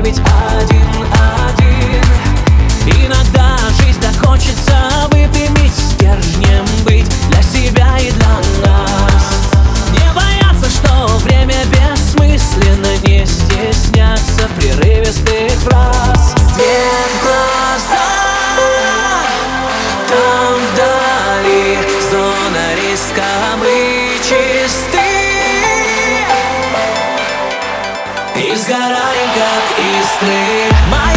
where it's hard. И сгораем, как искры Моя реальность словно